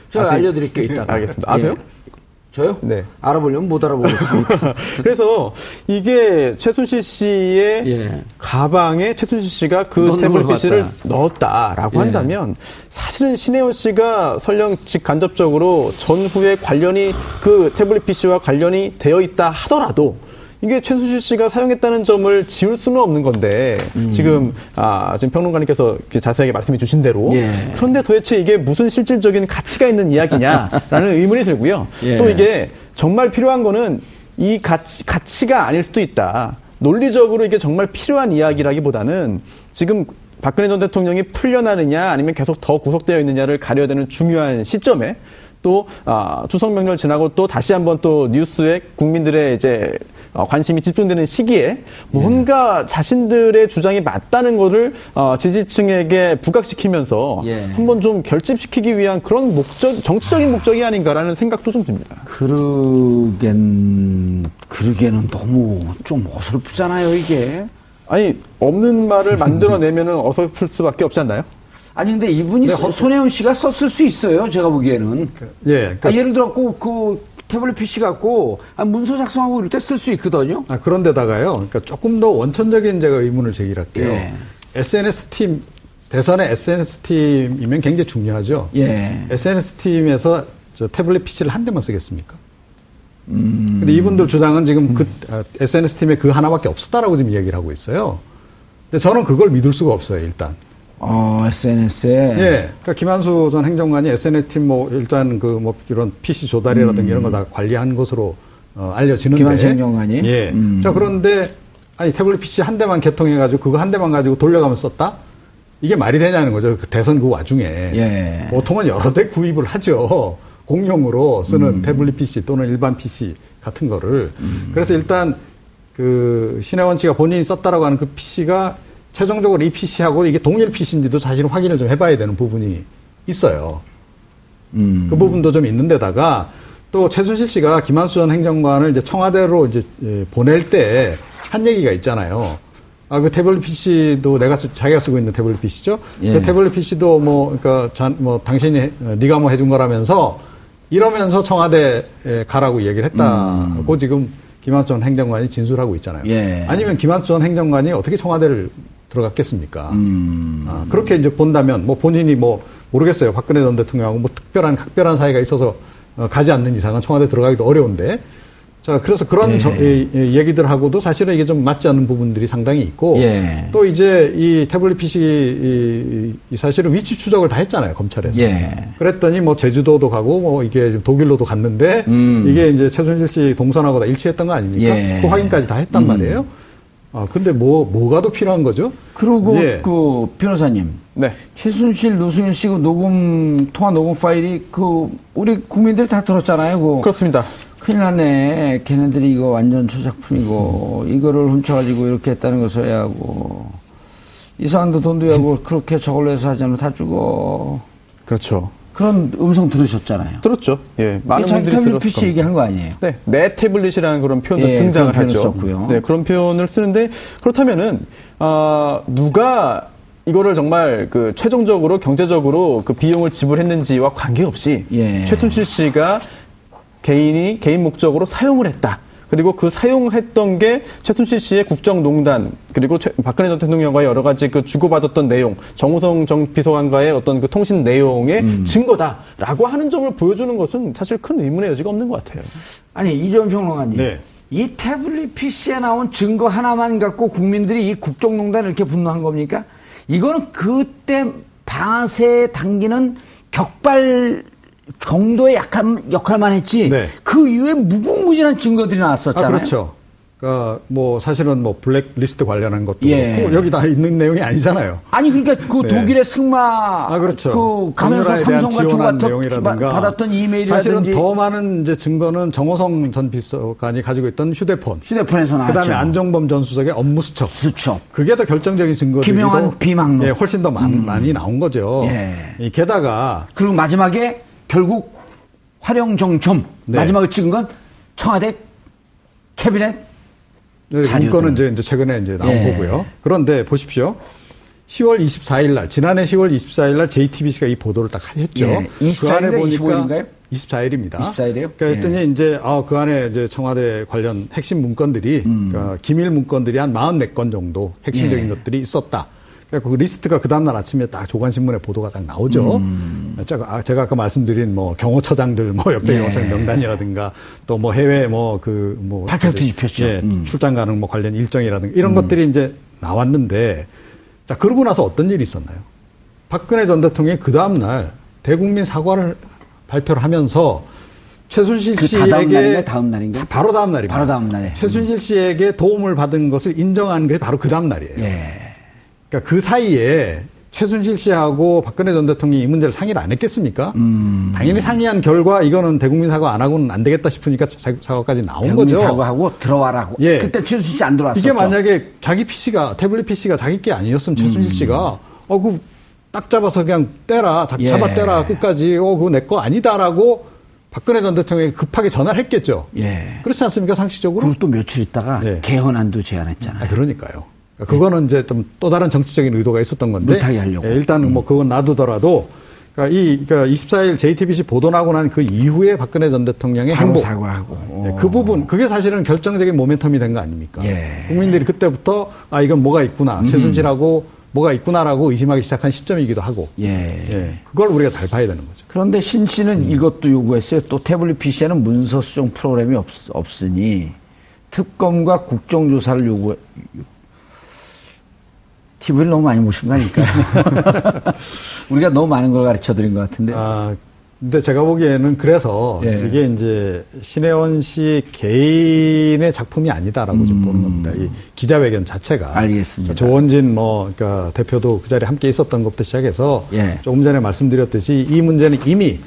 Speaker 2: 제가 알려드릴게요 이따가.
Speaker 4: 알겠습니다. 아세요? 예.
Speaker 2: 저요? 네. 알아보려면 못 알아보겠습니다.
Speaker 4: 그래서 이게 최순실 씨의 예. 가방에 최순실 씨가 그 태블릿 PC를 넣었다라고 예. 한다면 사실은 신혜원 씨가 설령 직간접적으로 전후에 관련이 그 태블릿 PC와 관련이 되어 있다 하더라도 이게 최수실 씨가 사용했다는 점을 지울 수는 없는 건데 음. 지금 아 지금 평론가님께서 자세하게 말씀해 주신 대로 예. 그런데 도대체 이게 무슨 실질적인 가치가 있는 이야기냐라는 의문이 들고요. 예. 또 이게 정말 필요한 거는 이 가치, 가치가 아닐 수도 있다. 논리적으로 이게 정말 필요한 이야기라기보다는 지금 박근혜 전 대통령이 풀려나느냐 아니면 계속 더 구속되어 있느냐를 가려야 되는 중요한 시점에 또 아, 추석 명절 지나고 또 다시 한번 또 뉴스에 국민들의 이제 어, 관심이 집중되는 시기에 뭔가 예. 자신들의 주장이 맞다는 것을 어, 지지층에게 부각시키면서 예. 한번 좀 결집시키기 위한 그런 목적, 정치적인 목적이 아닌가라는 생각도 좀 듭니다.
Speaker 2: 그러겐, 그러게는 너무 좀 어설프잖아요, 이게.
Speaker 4: 아니, 없는 말을 만들어내면은 어설플 수밖에 없지 않나요?
Speaker 2: 아니 근데 이분이 네, 손혜원 씨가 썼을 수 있어요. 제가 보기에는. 그, 예. 그, 아, 예를 들어 그 태블릿 PC 갖고 아, 문서 작성하고 이럴 때 쓸 수 있거든요.
Speaker 3: 아, 그런데다가요. 그러니까 조금 더 원천적인 제가 의문을 제기할게요. 예. SNS 팀 대선의 SNS 팀이면 굉장히 중요하죠. 예. SNS 팀에서 저 태블릿 PC를 한 대만 쓰겠습니까? 음. 근데 이분들 주장은 지금 그 아, SNS 팀에 그 하나밖에 없었다라고 지금 이야기를 하고 있어요. 근데 저는 그걸 믿을 수가 없어요, 일단.
Speaker 2: 어, SNS에?
Speaker 3: 예. 그러니까 김한수 전 행정관이 SNS 팀뭐 일단 그 뭐 이런 PC 조달이라든가 음. 이런 거 다 관리한 것으로 어, 알려지는데.
Speaker 2: 김한수 행정관이?
Speaker 3: 예. 음. 자, 그런데 아니 태블릿 PC 한 대만 개통해가지고 그거 한 대만 가지고 돌려가면서 썼다? 이게 말이 되냐는 거죠. 그 대선 그 와중에. 예. 보통은 여러 대 구입을 하죠. 공용으로 쓰는 음. 태블릿 PC 또는 일반 PC 같은 거를. 음. 그래서 일단 그 신혜원 씨가 본인이 썼다라고 하는 그 PC가 최종적으로 이 PC하고 이게 동일 PC인지도 사실 확인을 좀 해봐야 되는 부분이 있어요. 음. 그 부분도 좀 있는데다가 또 최순실 씨가 김한수 전 행정관을 이제 청와대로 이제 예, 보낼 때 한 얘기가 있잖아요. 아, 그 태블릿 PC도 내가 쓰, 자기가 쓰고 있는 태블릿 PC죠. 예. 그 태블릿 PC도 뭐, 그러니까 잔, 뭐 당신이 어, 네가 뭐 해준 거라면서 이러면서 청와대에 가라고 얘기를 했다고 음. 지금 김한수 전 행정관이 진술하고 있잖아요. 예. 아니면 김한수 전 행정관이 어떻게 청와대를 들어갔겠습니까? 음. 아, 그렇게 이제 본다면 뭐 본인이 뭐 모르겠어요. 박근혜 전 대통령하고 뭐 특별한 각별한 사이가 있어서 어, 가지 않는 이상은 청와대 들어가기도 어려운데 자, 그래서 그런 예. 저, 이, 이 얘기들하고도 사실은 이게 좀 맞지 않는 부분들이 상당히 있고 예. 또 이제 이 태블릿 PC 이, 이 사실은 위치 추적을 다 했잖아요 검찰에서. 예. 그랬더니 뭐 제주도도 가고 뭐 이게 독일로도 갔는데 음. 이게 이제 최순실 씨 동선하고 다 일치했던 거 아닙니까? 예. 그 확인까지 다 했단 음. 말이에요. 아, 근데 뭐, 뭐가 더 필요한 거죠?
Speaker 2: 그리고 예. 그 변호사님. 네. 최순실, 노승일 씨그 녹음, 통화 녹음 파일이 그, 우리 국민들이 다 들었잖아요. 그.
Speaker 4: 그렇습니다.
Speaker 2: 큰일 났네. 걔네들이 이거 완전 초작품이고, 이거를 훔쳐가지고 이렇게 했다는 거 써야 하고. 이상한데 돈도 야고 그렇게 저걸로 해서 하자면 다 주고.
Speaker 4: 그렇죠.
Speaker 2: 그런 음성 들으셨잖아요.
Speaker 4: 들었죠. 예.
Speaker 2: 많은 분들이 태블릿 PC 얘기한 거 아니에요?
Speaker 4: 네. 내 태블릿이라는 그런 표현도 예, 등장을 하죠. 썼고요. 네. 그런 표현을 쓰는데 그렇다면은 어, 누가 이거를 정말 그 최종적으로 경제적으로 그 비용을 지불했는지와 관계없이 예. 최순실 씨가 개인이 개인 목적으로 사용을 했다. 그리고 그 사용했던 게 최순실 씨의 국정농단 그리고 최, 박근혜 전 대통령과의 여러 가지 그 주고받았던 내용 정우성 정 비서관과의 어떤 그 통신 내용의 음. 증거다라고 하는 점을 보여주는 것은 사실 큰 의문의 여지가 없는 것 같아요.
Speaker 2: 아니 이전 평론가님. 네. 이 태블릿 PC에 나온 증거 하나만 갖고 국민들이 이 국정농단을 이렇게 분노한 겁니까? 이거는 그때 방아쇠 당기는 격발 정도의 약한 역할만 했지. 네. 그 이후에 무궁무진한 증거들이 나왔었잖아요. 아,
Speaker 3: 그렇죠. 그러니까 뭐 사실은 뭐 블랙리스트 관련한 것도 예. 여기 다 있는 내용이 아니잖아요.
Speaker 2: 아니 그러니까 그 네. 독일의 승마 아 그렇죠. 그 가면서 삼성과 주고받았 받았던 이메일이라든지
Speaker 3: 사실은 더 많은 이제 증거는 정호성 전 비서관이 가지고 있던 휴대폰,
Speaker 2: 휴대폰에서 나왔죠.
Speaker 3: 그다음에 안정범 전 수석의 업무 수첩,
Speaker 2: 수첩.
Speaker 3: 그게 더 결정적인 증거들이
Speaker 2: 김영한 비망록,
Speaker 3: 예, 훨씬 더 많, 음. 많이 나온 거죠. 예. 게다가
Speaker 2: 그리고 마지막에 결국 활용정점 네. 마지막에 찍은 건 청와대 캐비넷
Speaker 3: 네, 문건은 이제, 이제 최근에 이제 나온 예. 거고요. 그런데 보십시오. 10월 24일 날 지난해 10월 24일 날 JTBC가 이 보도를 딱 했죠. 예.
Speaker 2: 그 안에 보니까 25일인가요?
Speaker 3: 24일입니다.
Speaker 2: 24일이요?
Speaker 3: 그러니까 했더니 예. 이제 아, 그 안에 이제 청와대 관련 핵심 문건들이 음. 그러니까 기밀 문건들이 한 44건 정도 핵심적인 예. 것들이 있었다. 그 리스트가 그 다음날 아침에 딱 조간신문에 보도가 딱 나오죠. 음. 제가, 아, 제가 아까 말씀드린 뭐 경호처장들 뭐 옆에 예. 경호처장 명단이라든가 또 뭐 해외 뭐 그 뭐.
Speaker 2: 발칵 뒤집혔죠. 예,
Speaker 3: 음. 출장 가는 뭐 관련 일정이라든가 이런 음. 것들이 이제 나왔는데 자, 그러고 나서 어떤 일이 있었나요? 박근혜 전 대통령이 그 다음날 대국민 사과를 발표를 하면서 최순실 그 씨에게 다음
Speaker 2: 날인가 다음 날인가?
Speaker 3: 바로 다음 날입니다.
Speaker 2: 바로 다음 날에.
Speaker 3: 최순실 씨에게 도움을 받은 것을 인정한 게 바로 그 다음 날이에요. 예. 그러니까 그 사이에 최순실 씨하고 박근혜 전 대통령이 이 문제를 상의를 안 했겠습니까? 음. 당연히 상의한 결과 이거는 대국민 사과 안 하고는 안 되겠다 싶으니까 사과까지 나온
Speaker 2: 대국민
Speaker 3: 거죠.
Speaker 2: 사과하고 들어와라고. 예. 그때 최순실 씨 안 들어왔었죠.
Speaker 3: 이게 만약에 자기 PC가 태블릿 PC가 자기 게 아니었으면 최순실 음. 씨가 어그 딱 잡아서 그냥 떼라, 예. 잡아 떼라 끝까지 어 그거 내 거 아니다라고 박근혜 전 대통령이 급하게 전화를 했겠죠. 예. 그렇지 않습니까 상식적으로?
Speaker 2: 그리고 또 며칠 있다가 예. 개헌안도 제안했잖아요.
Speaker 3: 아, 그러니까요. 그거는 이제 좀 또 다른 정치적인 의도가 있었던 건데.
Speaker 2: 못하게 하려고.
Speaker 3: 예, 일단 뭐 그건 놔두더라도 그러니까 이 그러니까 24일 JTBC 보도 나고 난 그 이후에 박근혜 전 대통령의 행보
Speaker 2: 사과하고
Speaker 3: 예, 그 부분 그게 사실은 결정적인 모멘텀이 된 거 아닙니까? 예. 국민들이 그때부터 아 이건 뭐가 있구나 음. 최순실하고 뭐가 있구나라고 의심하기 시작한 시점이기도 하고 예. 예. 그걸 우리가 잘 봐야 되는 거죠.
Speaker 2: 그런데 신 씨는 음. 이것도 요구했어요. 또 태블릿 PC에는 문서 수정 프로그램이 없, 없으니 특검과 국정조사를 요구 TV를 너무 많이 보신 거 아닐까요? 우리가 너무 많은 걸 가르쳐 드린 것 같은데. 아,
Speaker 3: 근데 제가 보기에는 그래서 예. 이게 이제 신혜원 씨 개인의 작품이 아니다라고 음. 좀 보는 겁니다. 이 기자회견 자체가.
Speaker 2: 알겠습니다.
Speaker 3: 조원진 뭐, 그러니까 대표도 그 자리에 함께 있었던 것부터 시작해서 예. 조금 전에 말씀드렸듯이 이 문제는 이미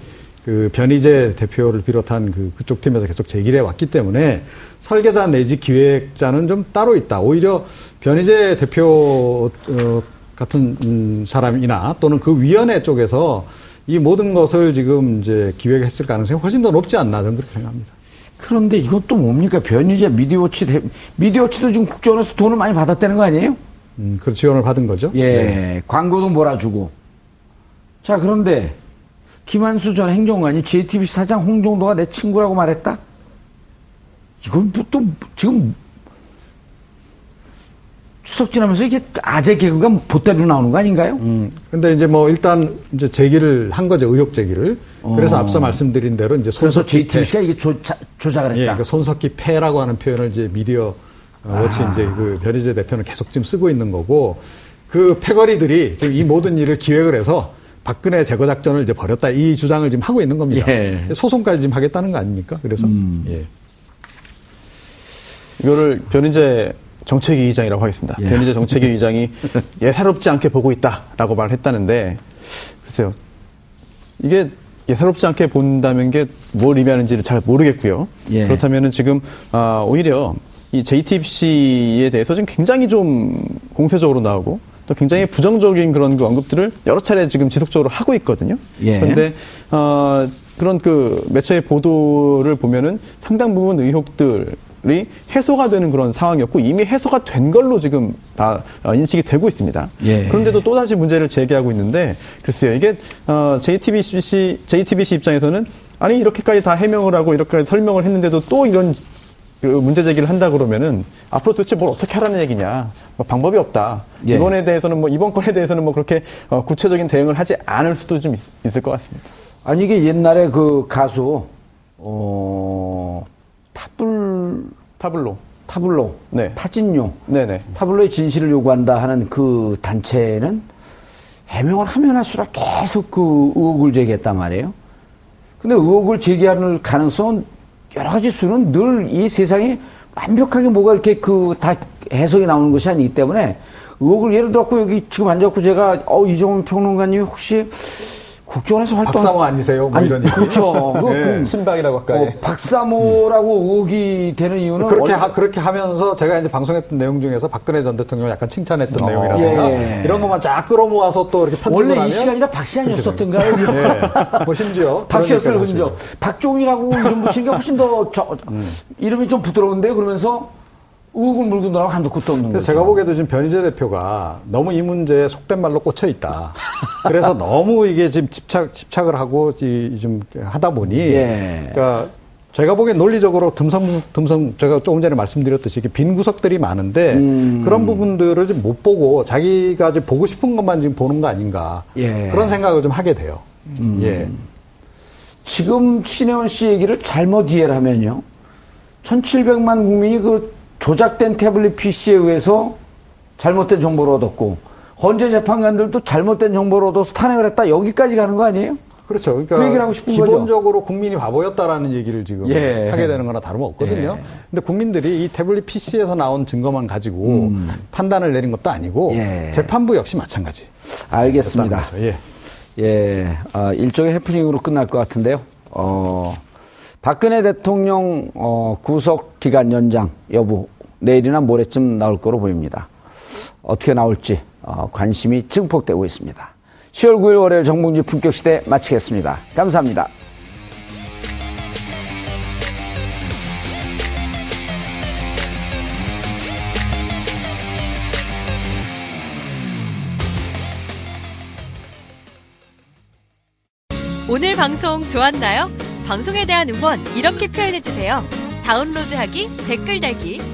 Speaker 3: 그 변희재 대표를 비롯한 그 그쪽 팀에서 계속 제기해 왔기 때문에 설계자 내지 기획자는 좀 따로 있다. 오히려 변희재 대표 어, 같은 음, 사람이나 또는 그 위원회 쪽에서 이 모든 것을 지금 이제 기획했을 가능성이 훨씬 더 높지 않나 저는 그렇게 생각합니다.
Speaker 2: 그런데 이것도 뭡니까? 변희재 미디어치 대, 미디어치도 지금 국정원에서 돈을 많이 받았다는 거 아니에요?
Speaker 3: 음, 그 지원을 받은 거죠.
Speaker 2: 예, 네. 광고도 몰아주고. 자, 그런데 김한수 전 행정관이 JTBC 사장 홍정도가 내 친구라고 말했다? 이건 뭐또 지금 추석 지나면서 이게 아재 개그가 보따리로 나오는 거 아닌가요? 음.
Speaker 3: 근데 이제 뭐 일단 이제 제기를 한 거죠. 의혹 제기를. 어. 그래서 앞서 말씀드린 대로 이제
Speaker 2: 그래서 JTBC가 이게 조자, 조작을 했다. 예,
Speaker 3: 그러니까 손석희 패라고 하는 표현을 이제 미디어 아. 워치 이제 그 변희재 대표는 계속 지금 쓰고 있는 거고 그 패거리들이 지금 이 모든 일을 기획을 해서 박근혜 제거 작전을 이제 벌였다 이 주장을 지금 하고 있는 겁니다. 예. 소송까지 지금 하겠다는 거 아닙니까? 그래서 음. 예.
Speaker 4: 이거를 변희재 정책위 의장이라고 하겠습니다. 예. 변희재 정책위 의장이 예사롭지 않게 보고 있다라고 말했다는데 글쎄요. 이게 예사롭지 않게 본다면 게뭘 의미하는지를 잘 모르겠고요. 예. 그렇다면은 지금 아, 오히려 이 JTBC에 대해서 지금 굉장히 좀 공세적으로 나오고 또 굉장히 부정적인 그런 그 언급들을 여러 차례 지금 지속적으로 하고 있거든요. 예. 그런데 어, 그런 그 매체의 보도를 보면은 상당 부분 의혹들 이 해소가 되는 그런 상황이었고 이미 해소가 된 걸로 지금 다 어, 인식이 되고 있습니다. 예. 그런데도 또 다시 문제를 제기하고 있는데 글쎄요 이게 어, JTBC JTBC 입장에서는 아니 이렇게까지 다 해명을 하고 이렇게 설명을 했는데도 또 이런 그 문제 제기를 한다 그러면은 앞으로 도대체 뭘 어떻게 하라는 얘기냐 뭐 방법이 없다 예. 이번에 대해서는 뭐 이번 건에 대해서는 뭐 그렇게 어, 구체적인 대응을 하지 않을 수도 좀 있, 을것 같습니다.
Speaker 2: 아니 이게 옛날에 그 가수 어 타블
Speaker 4: 타블로
Speaker 2: 타블로 네. 타진요
Speaker 4: 네네
Speaker 2: 타블로의 진실을 요구한다 하는 그 단체는 해명을 하면 할수록 계속 그 의혹을 제기했단 말이에요. 근데 의혹을 제기하는 가능성은 여러 가지 수는 늘 이 세상에 완벽하게 뭐가 이렇게 그 다 해석이 나오는 것이 아니기 때문에 의혹을 예를 들었고 여기 지금 앉아갖고 제가 어 이종훈 평론가님이 혹시 국정원에서 활동.
Speaker 3: 박사모 아니세요? 뭐 아니, 이런
Speaker 2: 그렇죠. 그, 네.
Speaker 4: 신박이라고 할까요? 어,
Speaker 2: 박사모라고 음. 의혹이 되는 이유는
Speaker 3: 그렇게 하, 그렇게 하면서 제가 이제 방송했던 내용 중에서 박근혜 전 대통령을 약간 칭찬했던 어, 내용이라든가 예. 이런 것만 쫙 끌어모아서 또 이렇게 편집을
Speaker 2: 원래
Speaker 3: 하면
Speaker 2: 이 시간이라 박시안이었었던가요?
Speaker 3: 네. 뭐 심지어
Speaker 2: 박시였을 흔적. 박종이라고 이름 붙이는 게 훨씬 더 저, 음. 이름이 좀 부드러운데요. 그러면서 의혹을 물고 나라고 한도 끝도 없는 거죠.
Speaker 3: 제가 보기에도 지금 변희재 대표가 너무 이 문제에 속된 말로 꽂혀 있다. 그래서 너무 이게 지금 집착, 집착을 하고 좀 하다 보니. 예. 그러니까 제가 보기엔 논리적으로 듬성, 듬성, 제가 조금 전에 말씀드렸듯이 빈 구석들이 많은데 음. 그런 부분들을 좀못 보고 자기가 지금 보고 싶은 것만 지금 보는 거 아닌가. 예. 그런 생각을 좀 하게 돼요. 음. 예.
Speaker 2: 지금 신혜원 씨 얘기를 잘못 이해를 하면요. 1700만 국민이 그 조작된 태블릿 PC에 의해서 잘못된 정보를 얻었고 헌재 재판관들도 잘못된 정보를 얻어서 탄핵을 했다 여기까지 가는 거 아니에요?
Speaker 3: 그렇죠. 그러니까 그 얘기를 하고 싶은 기본적으로 거죠? 국민이 바보였다라는 얘기를 지금 예. 하게 되는 거나 다름없거든요. 예. 근데 국민들이 이 태블릿 PC에서 나온 증거만 가지고 음. 판단을 내린 것도 아니고 예. 재판부 역시 마찬가지.
Speaker 2: 알겠습니다. 예. 예. 아, 일종의 해프닝으로 끝날 것 같은데요. 어, 박근혜 대통령 어, 구속 기간 연장 여부 내일이나 모레쯤 나올 거로 보입니다. 어떻게 나올지 어, 관심이 증폭되고 있습니다. 10월 9일 월요일 정봉주 품격시대 마치겠습니다. 감사합니다.
Speaker 5: 오늘 방송 좋았나요? 방송에 대한 응원 이렇게 표현해주세요. 다운로드하기, 댓글 달기,